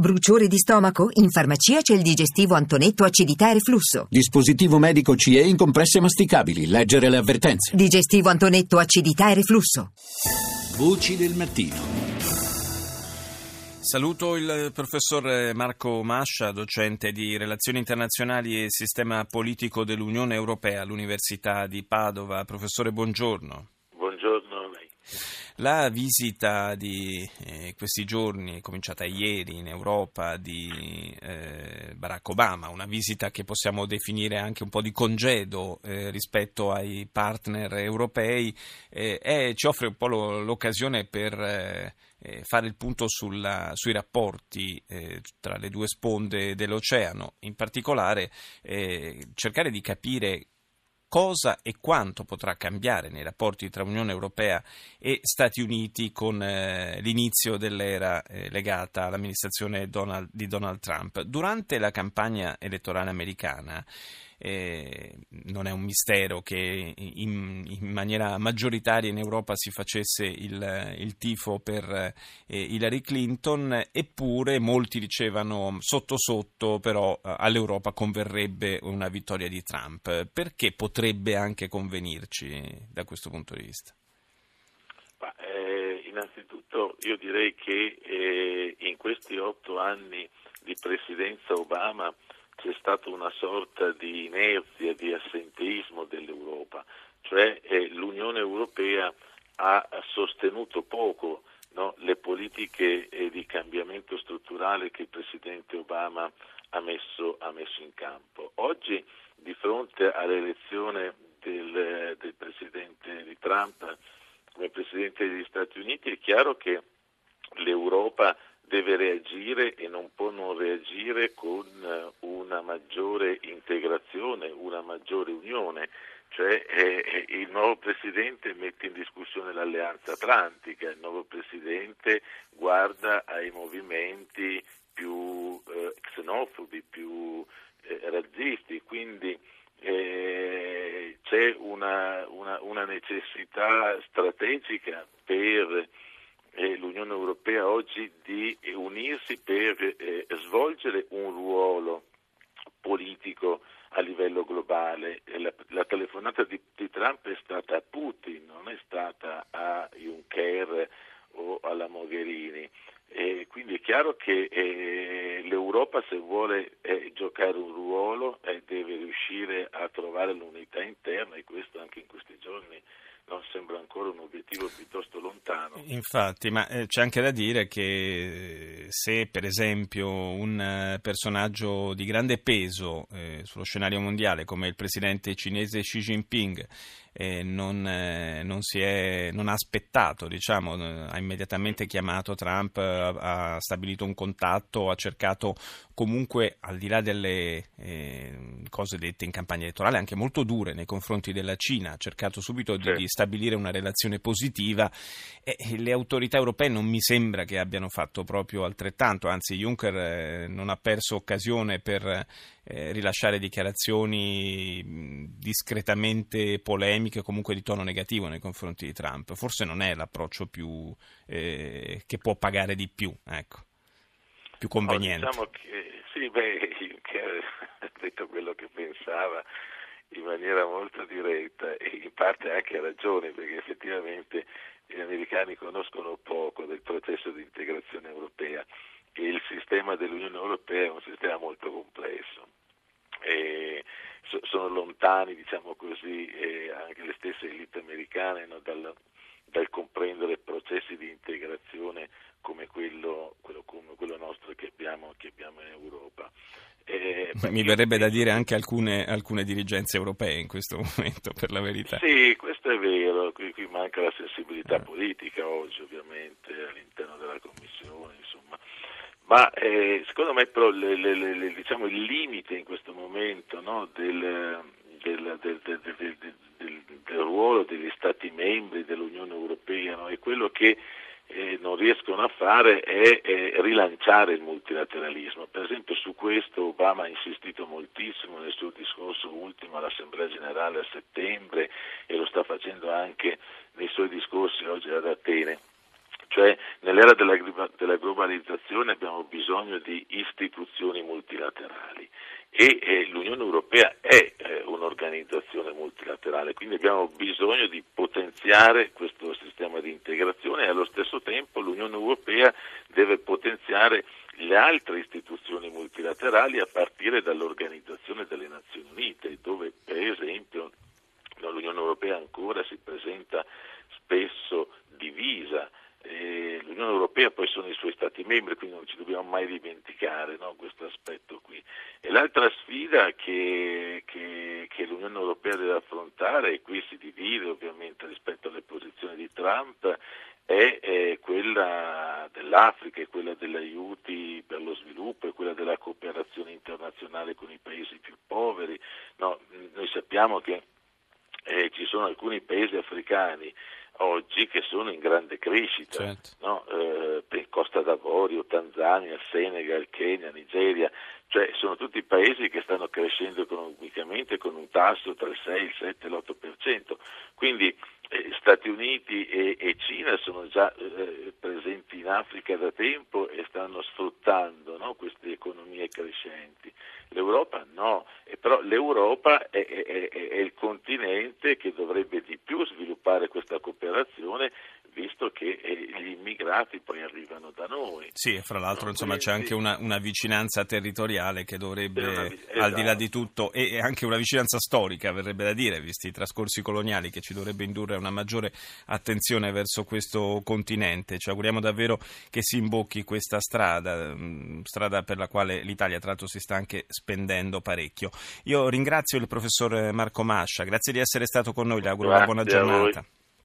Bruciore di stomaco? In farmacia c'è il digestivo Antonetto acidità e reflusso. Dispositivo medico CE in compresse masticabili. Leggere le avvertenze. Digestivo Antonetto acidità e reflusso. Voci del mattino. Saluto il professor Marco Mascia, docente di Relazioni internazionali e Sistema politico dell'Unione Europea all'Università di Padova. Professore, buongiorno. Buongiorno a lei. La visita di eh, questi giorni, cominciata ieri in Europa, di eh, Barack Obama, una visita che possiamo definire anche un po' di congedo eh, rispetto ai partner europei, eh, è, ci offre un po' lo, l'occasione per eh, eh, fare il punto sulla, sui rapporti tra le due sponde dell'oceano, in particolare cercare di capire cosa e quanto potrà cambiare nei rapporti tra Unione Europea e Stati Uniti con eh, l'inizio dell'era eh, legata all'amministrazione Donald, di Donald Trump. Durante la campagna elettorale americana eh, non è un mistero che in, in, maniera maggioritaria in Europa si facesse il, il tifo per eh, Hillary Clinton, eppure molti dicevano sotto sotto però eh, all'Europa converrebbe una vittoria di Trump. Perché potrebbe anche convenirci da questo punto di vista? Ma, eh, innanzitutto io direi che eh, in questi otto anni di presidenza Obama c'è stata una sorta di inerzia, di assenteismo dell'Europa, cioè eh, l'Unione Europea ha sostenuto poco no, le politiche eh, di cambiamento strutturale che il Presidente Obama ha messo, ha messo in campo. Oggi, di fronte all'elezione del, del Presidente di Trump come Presidente degli Stati Uniti, è chiaro che l'Europa deve reagire e non può non reagire con eh, una maggiore integrazione, una maggiore unione, cioè eh, eh, il nuovo Presidente mette in discussione l'alleanza atlantica, il nuovo Presidente guarda ai movimenti più eh, xenofobi, più eh, razzisti, quindi eh, c'è una, una, una necessità strategica per eh, l'Unione Europea oggi di unirsi per eh, svolgere un ruolo politico a livello globale. La, la telefonata di, di, Trump è stata a Putin, non è stata a Juncker o alla Mogherini. E quindi è eh, l'Europa se vuole giocare un ruolo deve riuscire a trovare l'unità interna e questo anche in questi giorni non sembra ancora un obiettivo piuttosto lontano. Infatti, ma eh, c'è anche da dire che eh, se per esempio un eh, personaggio di grande peso eh, sullo scenario mondiale come il presidente cinese Xi Jinping eh, non, eh, non, è, non, ha aspettato, diciamo, ha immediatamente chiamato Trump, ha, ha, stabilito un contatto, ha cercato comunque, al di là delle eh, cose dette in campagna elettorale, anche molto dure nei confronti della Cina, ha cercato subito di, di stabilire una relazione positiva e le autorità europee non mi sembra che abbiano fatto proprio altrettanto, anzi Juncker eh, non ha perso occasione per eh, rilasciare dichiarazioni discretamente polemiche o comunque di tono negativo nei confronti di Trump. Forse non è l'approccio più, eh, che può pagare di più, ecco, più conveniente. No, diciamo che sì, beh, Juncker ha detto quello che pensava in maniera molto diretta e in parte anche ha ragione perché effettivamente gli americani conoscono poco del processo di integrazione europea e il sistema dell'Unione Europea è un sistema molto complesso e sono lontani, diciamo così, anche le stesse elite americane no, dal, dal, comprendere processi di integrazione come quello, quello, come quello nostro che abbiamo, che abbiamo, in Europa. Eh, Mi verrebbe da dire anche alcune, alcune, dirigenze europee in questo momento, per la verità. Sì, questo è vero, qui, qui manca la sensibilità eh. politica oggi ovviamente all'interno della Commissione, ma eh, secondo me però le, le, le, diciamo, il limite in questo momento no, del, del, del, del, ruolo degli Stati membri dell'Unione Europea no, è quello che eh, non riescono a fare è, è, rilanciare il multilateralismo. Per esempio su questo Obama ha insistito moltissimo nel suo discorso ultimo all'Assemblea Generale a settembre e lo sta facendo anche nei suoi discorsi oggi ad Atene cioè nell'era della, della globalizzazione abbiamo bisogno di istituzioni multilaterali e eh, l'Unione Europea è eh, un'organizzazione multilaterale, quindi abbiamo bisogno di potenziare questo sistema di integrazione e allo stesso tempo l'Unione Europea deve potenziare le altre istituzioni multilaterali a partire dall'Organizzazione delle Nazioni Unite, dove per esempio l'Unione Europea ancora si presenta spesso divisa. L'Unione Europea poi sono i suoi Stati membri, quindi non ci dobbiamo mai dimenticare no, questo aspetto qui. E l'altra sfida che, che, che, l'Unione Europea deve affrontare, e qui si divide ovviamente rispetto alle posizioni di Trump, è, è quella dell'Africa, è quella degli aiuti per lo sviluppo, è quella della cooperazione internazionale con i paesi più poveri. No, noi sappiamo che eh, ci sono alcuni paesi africani oggi che sono in grande crescita, certo. no? eh, Costa d'Avorio, Tanzania, Senegal, Kenya, Nigeria, cioè sono tutti paesi che stanno crescendo economicamente con un tasso tra il 6, il 7 e l'8%, quindi Stati Uniti e, e, Cina sono già eh, presenti in Africa da tempo e stanno sfruttando no, queste economie crescenti. L'Europa no, e però l'Europa è, è, è, il continente che dovrebbe di più sviluppare questa cooperazione visto che eh, gli immigrati poi arrivano da noi. Sì, e fra l'altro no, insomma, quindi... c'è anche una, una, vicinanza territoriale che dovrebbe, una, esatto. al di là di tutto, e anche una vicinanza storica, verrebbe da dire, visti i trascorsi coloniali, che ci dovrebbe indurre a una maggiore attenzione verso questo continente. Ci auguriamo davvero che si imbocchi questa strada, mm, strada per la quale l'Italia tra l'altro si sta anche spendendo parecchio. Io ringrazio il professor Marco Mascia, grazie di essere stato con noi, le auguro grazie una buona giornata.